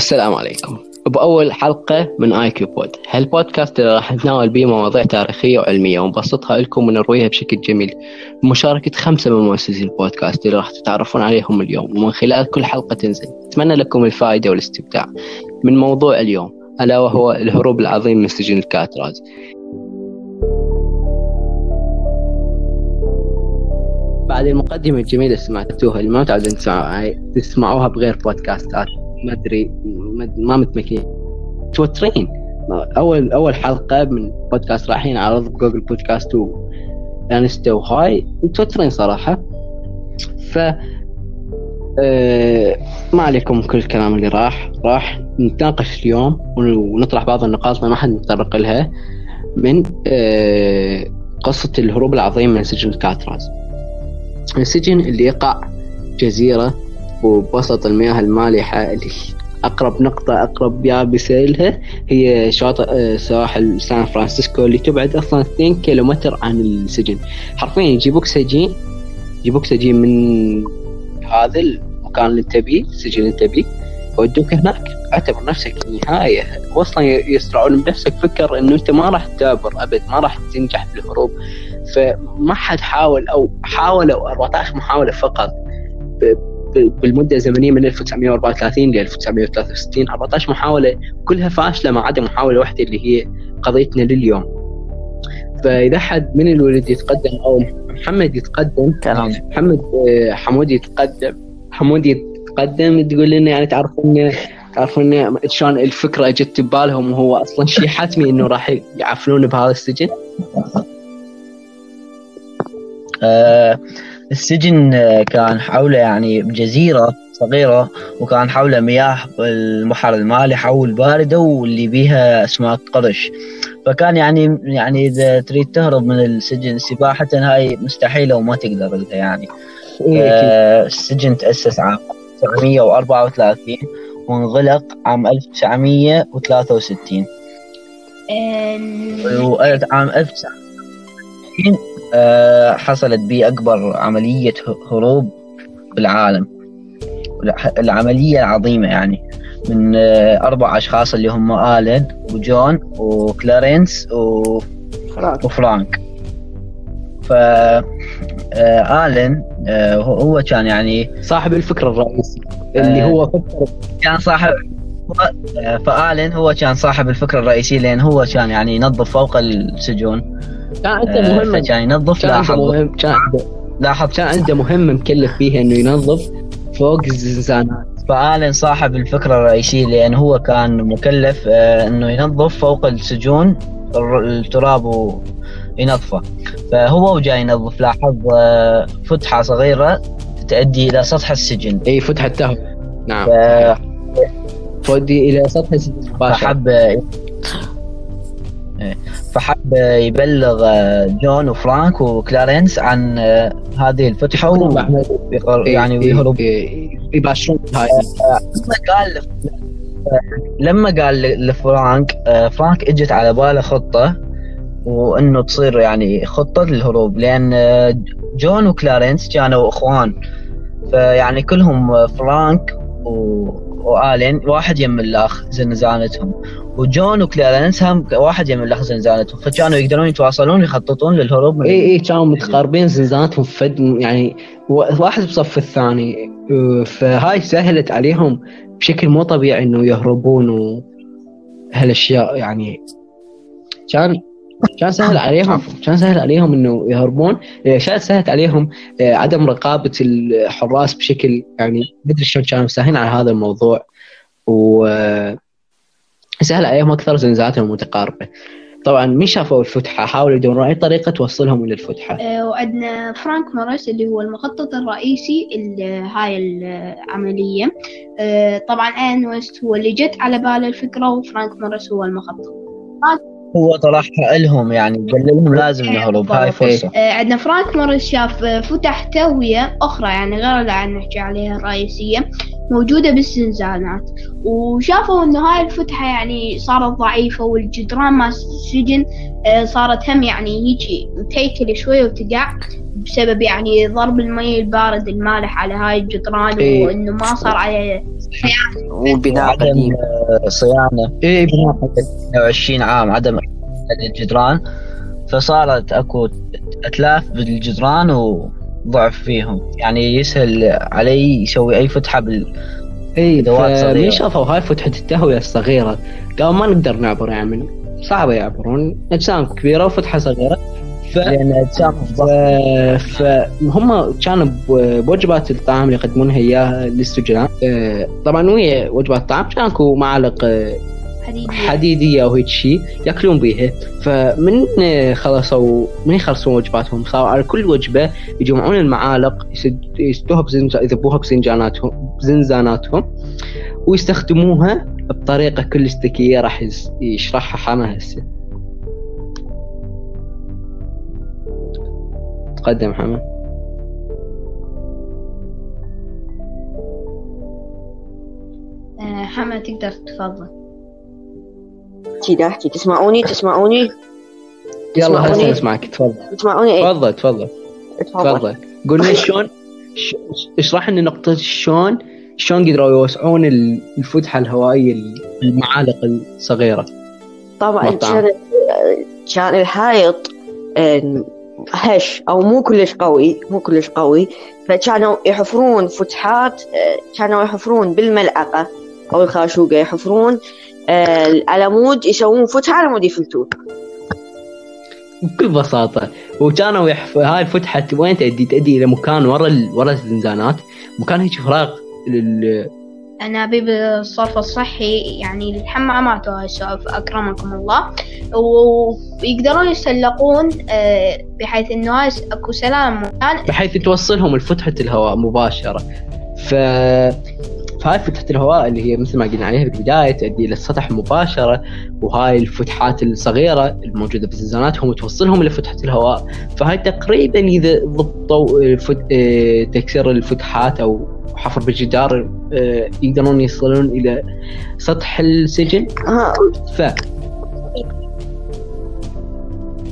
السلام عليكم. بأول حلقة من IQ Pod هالبودكاست اللي راح نتناول به مواضيع تاريخية وعلمية ونبسطها لكم ونرويها بشكل جميل. بمشاركة خمسة من مؤسسي البودكاست اللي راح تتعرفون عليهم اليوم ومن خلال كل حلقة تنزل. أتمنى لكم الفائدة والاستمتاع. من موضوع اليوم ألا وهو الهروب العظيم من سجن الكاتراز. بعد المقدمة الجميلة سمعتوها اللي ما متعودين تسمعوها بغير بودكاستات. ما أدري ما متمكنين متوترين أول أول حلقة من بودكاست رايحين عرض ب Google Podcast وانستا وهاي متوترين صراحة. ف أه ما عليكم كل الكلام اللي راح. راح نتناقش اليوم ونطرح بعض النقاط ما حد نتطرق لها من أه قصة الهروب العظيم من سجن الكاتراز السجن اللي يقع جزيرة وبوسط المياه المالحة أقرب نقطة أقرب يابسة لها هي شاطئ آه، ساحل سان فرانسيسكو اللي تبعد أصلا 2 كيلومتر عن السجن. حرفيا يجيبوك سجين يجيبوك سجين من هذا المكان اللي تبيه السجن اللي تبيه ودوك هناك. اعتبر نفسك نهاية. أصلا يسرعون بنفسك فكر إنه أنت ما راح تدابر أبد ما راح تنجح بالهروب. فما حد حاول أو حاولوا 14 محاولة فقط بالمدة الزمنية من 1934 ل 1963 14 محاولة كلها فاشلة ما عدا محاولة واحدة اللي هي قضيتنا لليوم فإذا حد من الولد يتقدم أو محمد يتقدم كلام. محمد آه، حمود يتقدم حمود يتقدم تقول لنا يعني تعرفون تعرفون شلون الفكرة اجت ببالهم وهو أصلا شيء حتمي إنه راح يعفلون بهذا السجن؟ آه السجن كان حوله يعني جزيرة صغيرة وكان حوله مياه البحر المالحة والباردة واللي بيها أسماك قرش. فكان يعني يعني إذا تريد تهرب من السجن سباحة هاي مستحيلة وما تقدر لها يعني. آه السجن تأسس عام 1934 وانغلق عام 1963 وعام 1960 آه، حصلت بي أكبر عملية هروب بالعالم. العملية العظيمة يعني. من آه، أربع أشخاص اللي هم آلن وجون وكلارنس وفرانك. ف آه، آلن هو كان يعني صاحب الفكرة الرئيسية اللي هو فكر كان صاحب فآلن هو كان صاحب الفكرة الرئيسية لأن هو كان يعني ينظف فوق السجون. كان عنده آه، مهمة. كان ينظف لاحظ مهم كان عنده لاحظ كان عنده مهمة مكلف فيها إنه ينظف فوق الزنزانات. فآلن صاحب الفكرة الرئيسية لأن هو كان مكلف آه، إنه ينظف فوق السجون التراب وينظفه. فهو وجاي ينظف لاحظ آه، فتحة صغيرة تؤدي إلى سطح السجن. إي فتحة تهوى نعم. تؤدي إلى سطح السجن. فحب. فحب يبلغ آه، جون وفرانك وكلارنس عن آه، هذه الفتحة و... يعني ويهرب يباشرون هاي لما قال لما قال لفرانك آه، فرانك إجت على باله خطة وإنه تصير يعني خطة للهروب لأن جون وكلارنس كانوا إخوان. فيعني كلهم فرانك و... وآلن واحد يم الأخ زنزانتهم وجون وكلارنس هم واحد يم الاخ زنزانتهم فكانوا يقدرون يتواصلون ويخططون للهروب من اي اي كانوا متقاربين زنزانتهم فد يعني واحد بصف الثاني. فهاي سهلت عليهم بشكل مو طبيعي إنه يهربون وهالاشياء يعني كان كان سهل عليهم كان سهل عليهم إنه يهربون. كان سهلت عليهم آه، عدم رقابة الحراس بشكل يعني مدري شلون كانوا ساهلين على هذا الموضوع. و سهل عليهم أكثر زنزاناتهم المتقاربه طبعا من شافوا الفتحة؟ حاولوا يدورون أي طريقة توصلهم إلى الفتحة. أه وعندنا فرانك موريس اللي هو المخطط الرئيسي لهاي العملية. أه طبعا آلن ويست هو اللي جت على باله الفكرة وفرانك موريس هو المخطط. هو طرحها لهم يعني قال لهم لازم نهرب هاي فرصة. آه عندنا فرانك موريس شاف فتح توية أخرى يعني غير اللي عم نحكي عليها الرئيسية. موجودة بالزنزانات وشافوا انه هاي الفتحة يعني صارت ضعيفة والجدران مال السجن آه صارت هم يعني هيجي متيكله شوية وتقع بسبب يعني ضرب المي البارد المالح على هاي الجدران إيه. وإنه ما صار عليه والبناء عدم قديم. آه، صيانة. إيه 22 عام عدم الجدران. فصارت أكو أتلاف بالجدران وضعف فيهم. يعني يسهل علي يسوي أي فتحة بال إي. فمن شافوا هاي فتحة التهوية الصغيرة قالوا ما نقدر نعبر يعني صعبة يعبرون. أجسام كبيرة وفتحة صغيرة. ف... لأن أجسام ف... فهم كانوا بوجبات الطعام اللي يقدمونها إياها للسجناء آه، طبعا ويا وجبات الطعام كان اكو معالق حديدية. حديدية وهيك شيء ياكلون بيها. فمن آه، خلصوا من يخلصون وجباتهم؟ صاروا على كل وجبة يجمعون المعالق يسد- يسدوها. يذبوها بزنجاناتهم بزنزاناتهم ويستخدموها بطريقة كلش ذكيه راح يشرحها حما هسه. تقدم حما آه، حما تقدر تفضل. كذا احكي تسمعوني تسمعوني يلا هسه؟ نسمعك تفضل تسمعوني إيه تفضل تفضل تفضل قول لنا شلون اشرح لنا نقطة شلون شلون قدروا يوسعون ال- الفتحة الهوائية المعالق الصغيرة طبعا. كان كان الحائط هش أو مو كلش قوي مو كلش قوي فكانوا يحفرون فتحات كانوا يحفرون بالملعقه أو الخاشوقه يحفرون آه، العمود يسوون فتحه على مود يفلتون بكل بساطة وكانوا يحف... هاي الفتحة وين تؤدي؟ تؤدي إلى مكان ورا ال... ورا الزنزانات. مكان هيك فراغ لل... أنابيب الصرف الصحي يعني الحمامات وهاي السوالف أكرمكم الله. ويقدرون يسلقون آه، بحيث إنه هاي أكو سلالم مكان. بحيث توصلهم لفتحة الهواء مباشرة. ف فهاي فتحة الهواء اللي هي مثل ما قلنا عليها بالبداية تؤدي إلى السطح مباشرة وهاي الفتحات الصغيرة الموجودة في الزنزانات هم توصلهم لفتحة الهواء. فهاي تقريبا إذا ضبطوا آه، فت... آه، تكسير الفتحات أو حفر بالجدار آه، يقدرون يصلون إلى سطح السجن. ف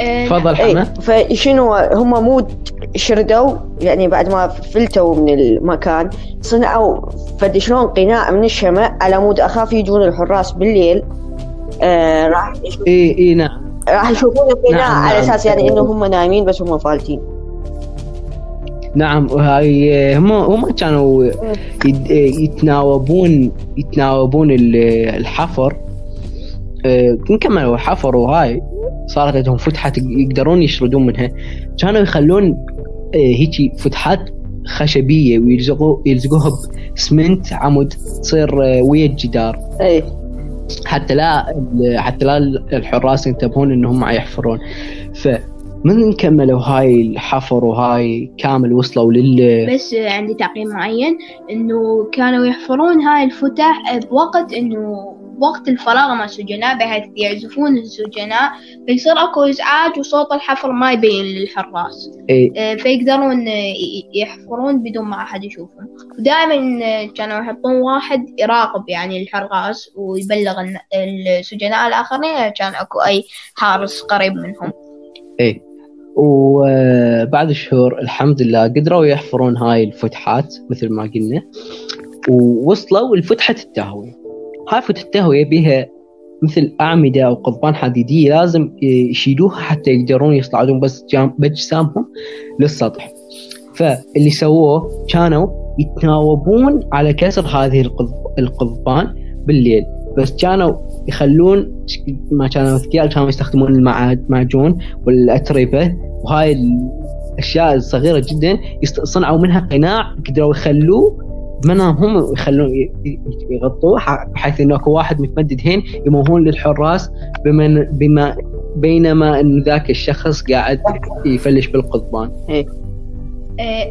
آه، تفضل اي حما فشنو هم مو شردوا يعني بعد ما فلتوا من المكان صنعوا فد شلون قناع من الشمع على مود أخاف يجون الحراس بالليل آه راح إي إي نعم. راح يشوفون القناع نعم، على نعم. أساس يعني إنه هم نايمين بس هم فالتين. نعم وهاي هم هم كانوا يد- يتناوبون يتناوبون ال- الحفر. آه، كملوا الحفر وهاي صارت عندهم فتحة يقدرون يشردون منها. كانوا يخلون آه، هيجي فتحات خشبية ويلزقوا يلزقوها بسمنت عمود تصير آه، ويا الجدار إي. حتى لا حتى لا الحراس ينتبهون إنهم يحفرون. فمن كملوا هاي الحفر وهاي كامل وصلوا لل بس عندي تعقيب معين إنه كانوا يحفرون هاي الفتح بوقت إنه بوقت الفراغ مع السجناء بحيث يعزفون السجناء فيصير أكو إزعاج وصوت الحفر ما يبين للحراس. إيه، آه، فيقدرون آه، يحفرون بدون ما أحد يشوفهم. ودائما آه، كانوا يحطون واحد يراقب يعني الحراس ويبلغ السجناء الآخرين. إذا كان أكو أي حارس قريب منهم. إيه. وبعد شهور الحمد لله قدروا يحفرون هاي الفتحات مثل ما قلنا ووصلوا لفتحة التهوية. فتحة التهوية بها مثل أعمدة أو قضبان حديدية لازم يشيلوها حتى يقدرون يصعدون بس بأجسامهم للسطح. فاللي سووه كانوا يتناوبون على كسر هذه القض- القضبان بالليل. بس كانوا يخلون ما كانوا أذكياء كانوا يستخدمون المع- المعجون والأتربة. وهاي الأشياء الصغيرة جدا صنعوا منها قناع قدروا يخلوه بمنامهم يخلون ي- ي- يغطوه بحيث إنه أكو واحد متمدد هين يموهون للحراس بما بما بينما إن ذاك الشخص قاعد يفلش بالقضبان. آه،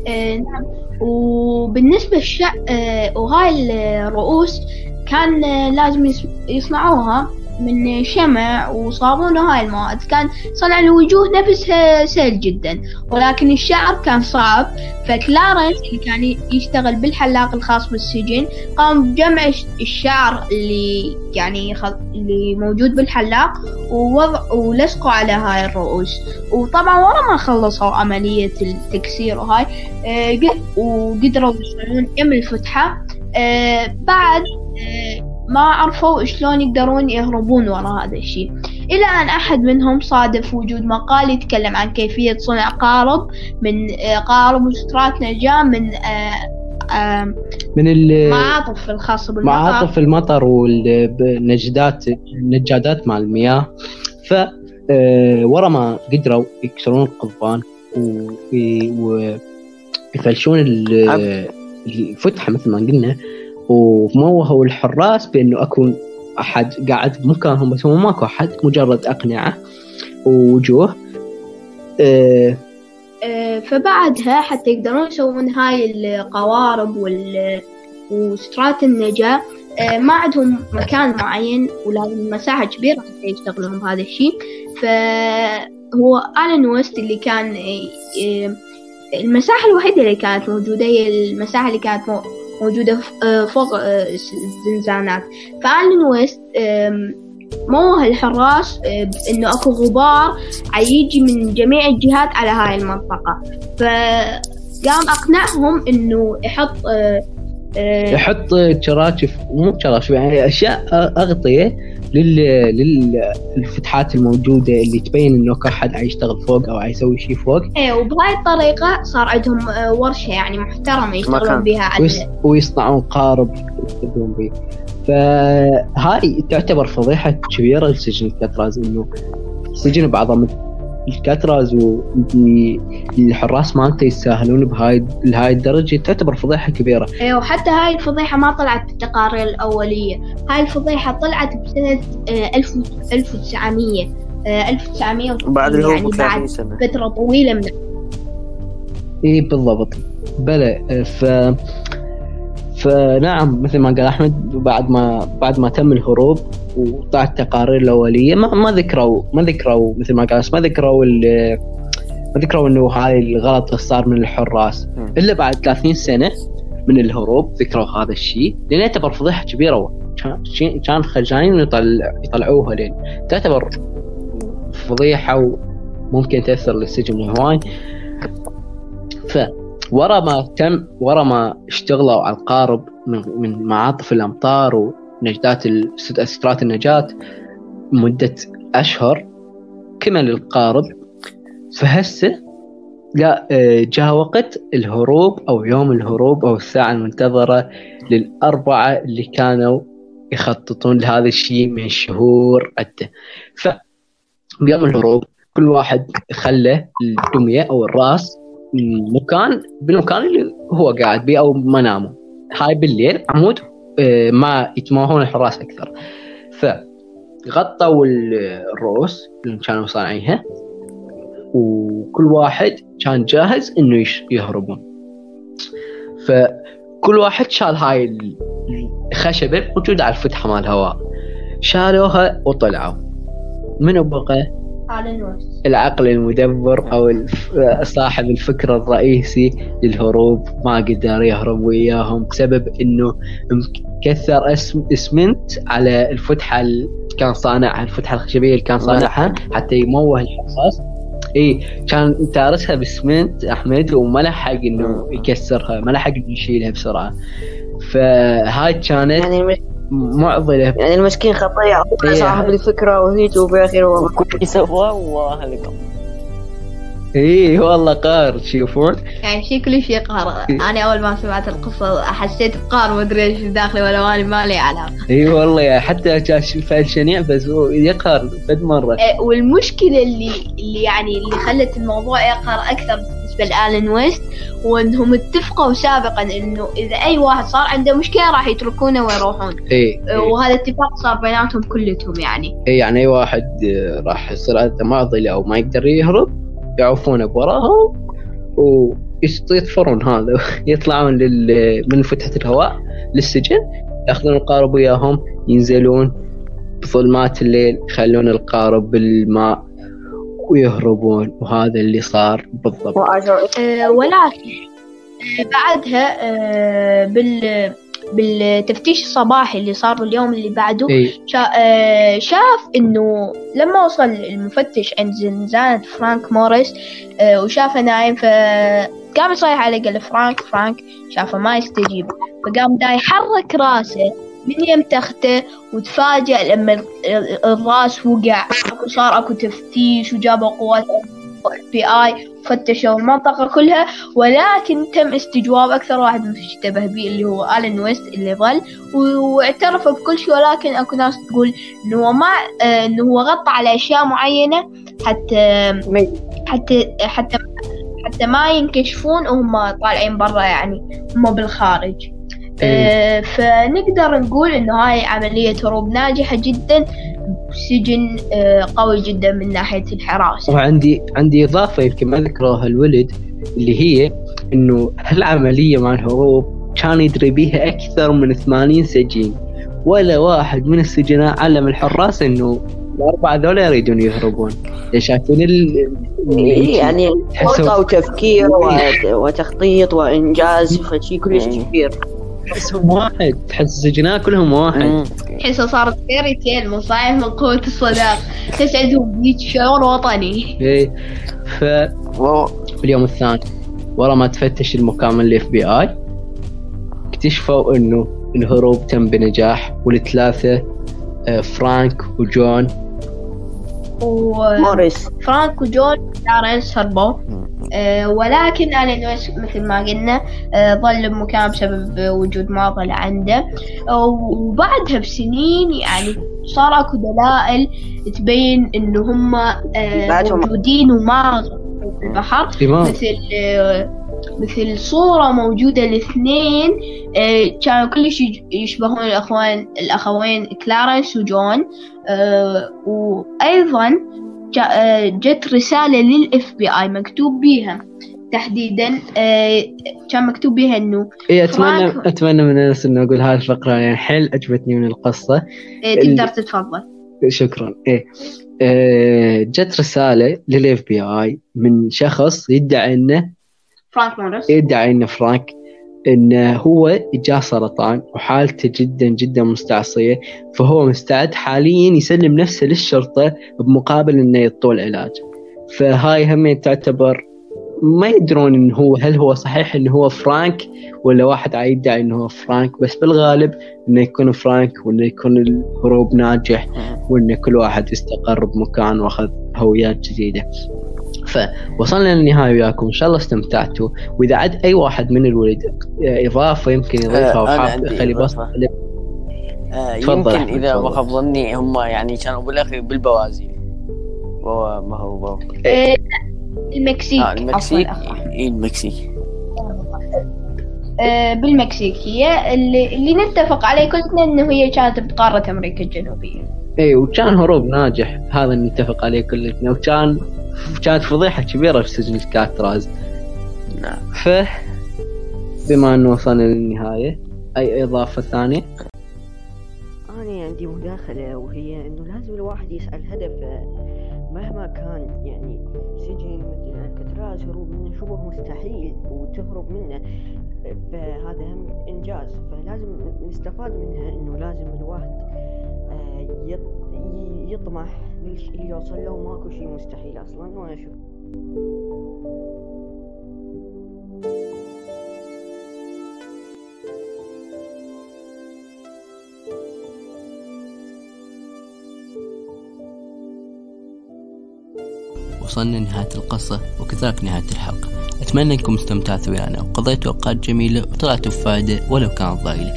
آه، نعم. وبالنسبة للشع آه، وهاي الرؤوس كان آه، لازم يص- يصنعوها. من شمع وصابون وهاي المواد. كان صنع الوجوه نفسها سهل جدا ولكن الشعر كان صعب. فكلارنس اللي كان يشتغل بالحلاق الخاص بالسجن قام بجمع الش- الشعر اللي يعني اللي موجود بالحلاق ووضع ولصقوا على هاي الرؤوس. وطبعا ورا ما خلصوا عملية التكسير وهاي. آه، قد- وقدروا يوصلون يم الفتحة. آه، بعد آه، ما عرفوا شلون يقدرون يهربون ورا هذا الشيء. إلى أن أحد منهم صادف وجود مقال يتكلم عن كيفية صنع قارب من آه، قارب وسترات نجاة من آه، من ال- معاطف الخاصة بالمطر. معاطف المطر والنجدات النجادات مع المياه ف آه، ورا ما قدروا يكسرون القضبان ويفلشون ال- الفتحة مثل ما قلنا. وموهوا الحراس بأنه اكو أحد قاعد بمكانهم بس هو ماكو أحد مجرد أقنعة ووجوه. آه، آه، فبعدها حتى يقدرون يسوون هاي القوارب وال وسترات النجاة. آه، ما عندهم مكان معين ولازم مساحة كبيرة حتى يشتغلون بهذا الشيء. فهو ألان ويست اللي كان آه، المساحة الوحيدة اللي كانت موجودة هي المساحة اللي كانت موجودة آه، فوق آه، الزنزانات فألان ويست آم، موه الحراس آه، إنه أكو غبار عيجي من جميع الجهات على هاي المنطقة. فقام أقنعهم إنه يحط آه، آه، يحط شراشف مو شراشف يعني أشياء أغطية لل للفتحات الموجودة اللي تبين إنه كل احد عيشتغل فوق أو عيسوي شيء فوق إيه وبهاي الطريقة صار عندهم ورشة يعني محترمة يشتغلون. بها ويص- ويصنعون قارب يكتبون به فهاي تعتبر فضيحة كبيرة لسجن الكتراز إنه سجن بعظمه الكتراز والحراس مالته يستاهلون بهاي لهاي الدرجة تعتبر فضيحة كبيرة. إيه وحتى هاي الفضيحة ما طلعت بالتقارير الأولية. هاي الفضيحة طلعت آه، ألف وتسعمية آه، ألف وتسعمية بعد يعني الهروب ب 30 بعد سنة. فترة طويلة من اي بالضبط. بلى ف فنعم مثل ما قال أحمد بعد ما بعد ما تم الهروب وطلعت التقارير الأولية ما, ما ذكروا ما ذكروا مثل ما قال ما ذكروا ما ذكروا إنه هاي الغلط صار من الحراس. إلا بعد 30 سنة من الهروب ذكروا هذا الشيء لأن يعتبر فضيحة كبيرة كان خجلانين يطلع يطلعوها لين. تعتبر فضيحة وممكن تأثر للسجن هواي ورا ما تم ورا ما اشتغلوا على القارب من, من معاطف الأمطار ونجدات سترات النجاة مدة أشهر كمل القارب فهسه آه، جاء وقت الهروب أو يوم الهروب أو الساعة المنتظرة للأربعة اللي كانوا يخططون لهذا الشيء من شهور عدة. ف بيوم الهروب كل واحد خلى الدمية أو الرأس مكان بالمكان اللي هو قاعد بيه أو منامه هاي بالليل عمود آه، ما يتماهون الحراس أكثر. فغطوا ال- الرؤوس اللي كانوا صانعينها وكل واحد كان جاهز إنه يهربون. فكل واحد شال هاي ال- الخشبة موجودة على الفتحة مال الهواء شالوها وطلعوا. منو بقى؟ العقل المدبر أو صاحب الفكر الرئيسي للهروب ما قدر يهرب وياهم بسبب إنه كثر اسم اسمنت على الفتحة اللي كان صانعها الفتحة الخشبية اللي كان صانعها حتى يموه الحراس إي كان تارسها باسمنت أحمد وما لحق إنه يكسرها ما لحق إنه يشيلها بسرعة. فهاي كانت يعني معضلة. يعني المسكين خطية إيه. صاحب الفكرة وهيج وبالاخير والله. كل سوى واهلكم اي والله قار تشوفون يعني شيء كل شيء قهر أنا أول ما سمعت القصة حسيت بقهر ما أدري إيش داخلي ولا مالي ما لي علاقة. إي والله يا حتى كان فعل شنيع بس هو يقهر فد مرة. آه، والمشكلة اللي اللي يعني اللي خلت الموضوع يقهر أكثر بالنسبة لآلن ويست وإنهم اتفقوا سابقا إنه إذا أي واحد صار عنده مشكلة راح يتركونه ويروحون. إي آه، وهذا اتفاق صار بيناتهم كلتهم يعني. إي يعني أي واحد آه، راح يصير عنده معضله أو ما يقدر يهرب يعوفونه بوراهم ويطفرون هذا يطلعون لل... من فتحة الهواء للسجن يأخذون القارب وياهم ينزلون بظلمات الليل يخلون القارب بالماء ويهربون وهذا اللي صار بالضبط. آه، ولكن آه، بعدها آه، بال بالتفتيش الصباحي اللي صار اليوم اللي بعده إي. شا- آه، شاف إنه لما وصل المفتش عند زنزانة فرانك موريس آه، وشافه نايم فقام يصيح عليه قال فرانك فرانك شافه ما يستجيب فقام دا يحرك راسه من يم تخته وتفاجأ لما ال- ال- الراس وقع. وصار أكو تفتيش وجابوا قوات بي اي فتشوا المنطقة كلها ولكن تم استجواب أكثر واحد مشتبه به اللي هو ألين ويست اللي ظل واعترف بكل شيء ولكن أكو ناس تقول إنه هو ما آه، إنه هو غطى على أشياء معينة حتى حتى حتى حتى ما ينكشفون وهم طالعين برا يعني هم بالخارج. آه، فنقدر نقول إنه هاي عملية هروب ناجحة جدا سجن آه، قوي جدا من ناحية الحراسة وعندي عندي إضافة يمكن ما ذكروها الولد اللي هي إنه هالعملية مع الهروب كان يدري بيها أكثر من 80 سجين. ولا واحد من السجناء علم الحراس إنه الأربعة ذولا يريدون يهربون. شايفين ال إيه، يعني خطة وتفكير وت- وتخطيط وإنجاز فشي كلش إيه. كبير تحسهم واحد. تحس السجناء كلهم واحد. تحسها صارت Fairy Tail مصايب من قوة الصداقة تحس عندهم بيت شعور وطني. إيه. ف و- اليوم الثاني. ورا ما تفتش المكان من ال FBI اكتشفوا إنه الهروب تم بنجاح. والثلاثة آه، فرانك وجون. وفرانك موريس. وجون لارنس هربوا. ولكن ألين ويس مثل ما قلنا آه، ظل بمكان بسبب وجود معضلة عنده. آه، وبعدها بسنين يعني صار اكو دلائل تبين إنه هم آه، موجودين وما في البحر. مثل آه، مثل صورة موجودة الاثنين آه، كانوا كلش يشبهون الأخوان الأخوين كلارنس وجون. آه، وأيضا آه، جت رسالة لل FBI مكتوب بيها تحديدا آه، كان مكتوب بيها إنه اي اتمنى فرانك- أتمنى من انس إنه أقول هذه الفقرة يعني حيل عجبتني من القصة. آه، تقدر تتفضل. شكرا. إيه. آه، جت رسالة لل FBI من شخص يدعي إنه فرانك موريس. يدعي إنه فرانك انه هو جاه سرطان وحالته جدا جدا مستعصية فهو مستعد حاليا يسلم نفسه للشرطة بمقابل إنه ينطوه علاج. فهاي هم تعتبر ما يدرون انه هو هل هو صحيح انه هو فرانك ولا واحد يدعي انه هو فرانك بس بالغالب إنه يكون فرانك وإنه يكون الهروب ناجح وإن كل واحد يستقر بمكان وأخذ هويات جديدة. فوصلنا للنهاية وياكم إن شاء الله استمتعتوا وإذا عاد أي واحد من الولد إضافة يمكن يضيفها آه، وحاب عندي خلي بس إضافة. آه، تفضل يمكن إذا ما. خاب ظني هم يعني كانوا بالأخير بالبرازيل وهو ما هو بو. آه، المكسيك آه المكسيك. اي المكسيك آه، بالمكسيك هي اللي, اللي نتفق عليه كلنا إنه هي كانت بقارة أمريكا الجنوبية اي وكان هروب ناجح هذا اللي نتفق عليه كلنا وكان كانت فضيحة كبيرة في سجن الكاتراز. نعم. ف بما أنه وصلنا للنهاية أي إضافة ثانية؟ أنا عندي مداخلة وهي إنه لازم الواحد يسعى الهدف مهما كان يعني سجن مثل الكتراز هروب منه شبه مستحيل وتهرب منه فهذا هم إنجاز. فلازم نستفاد منها إنه لازم الواحد آه، يطمح اللي يوصل له ماكو شيء مستحيل أصلا وأنا أشوف وصلنا لنهاية القصة وكذلك نهاية الحلقة. أتمنى أنكم استمتعتوا ويانا. وقضيتوا أوقات جميلة وطلعتوا بفائدة ولو كانت ضئيلة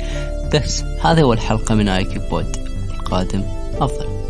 بس هذا هو الحلقة من آيكي بود القادم أفضل.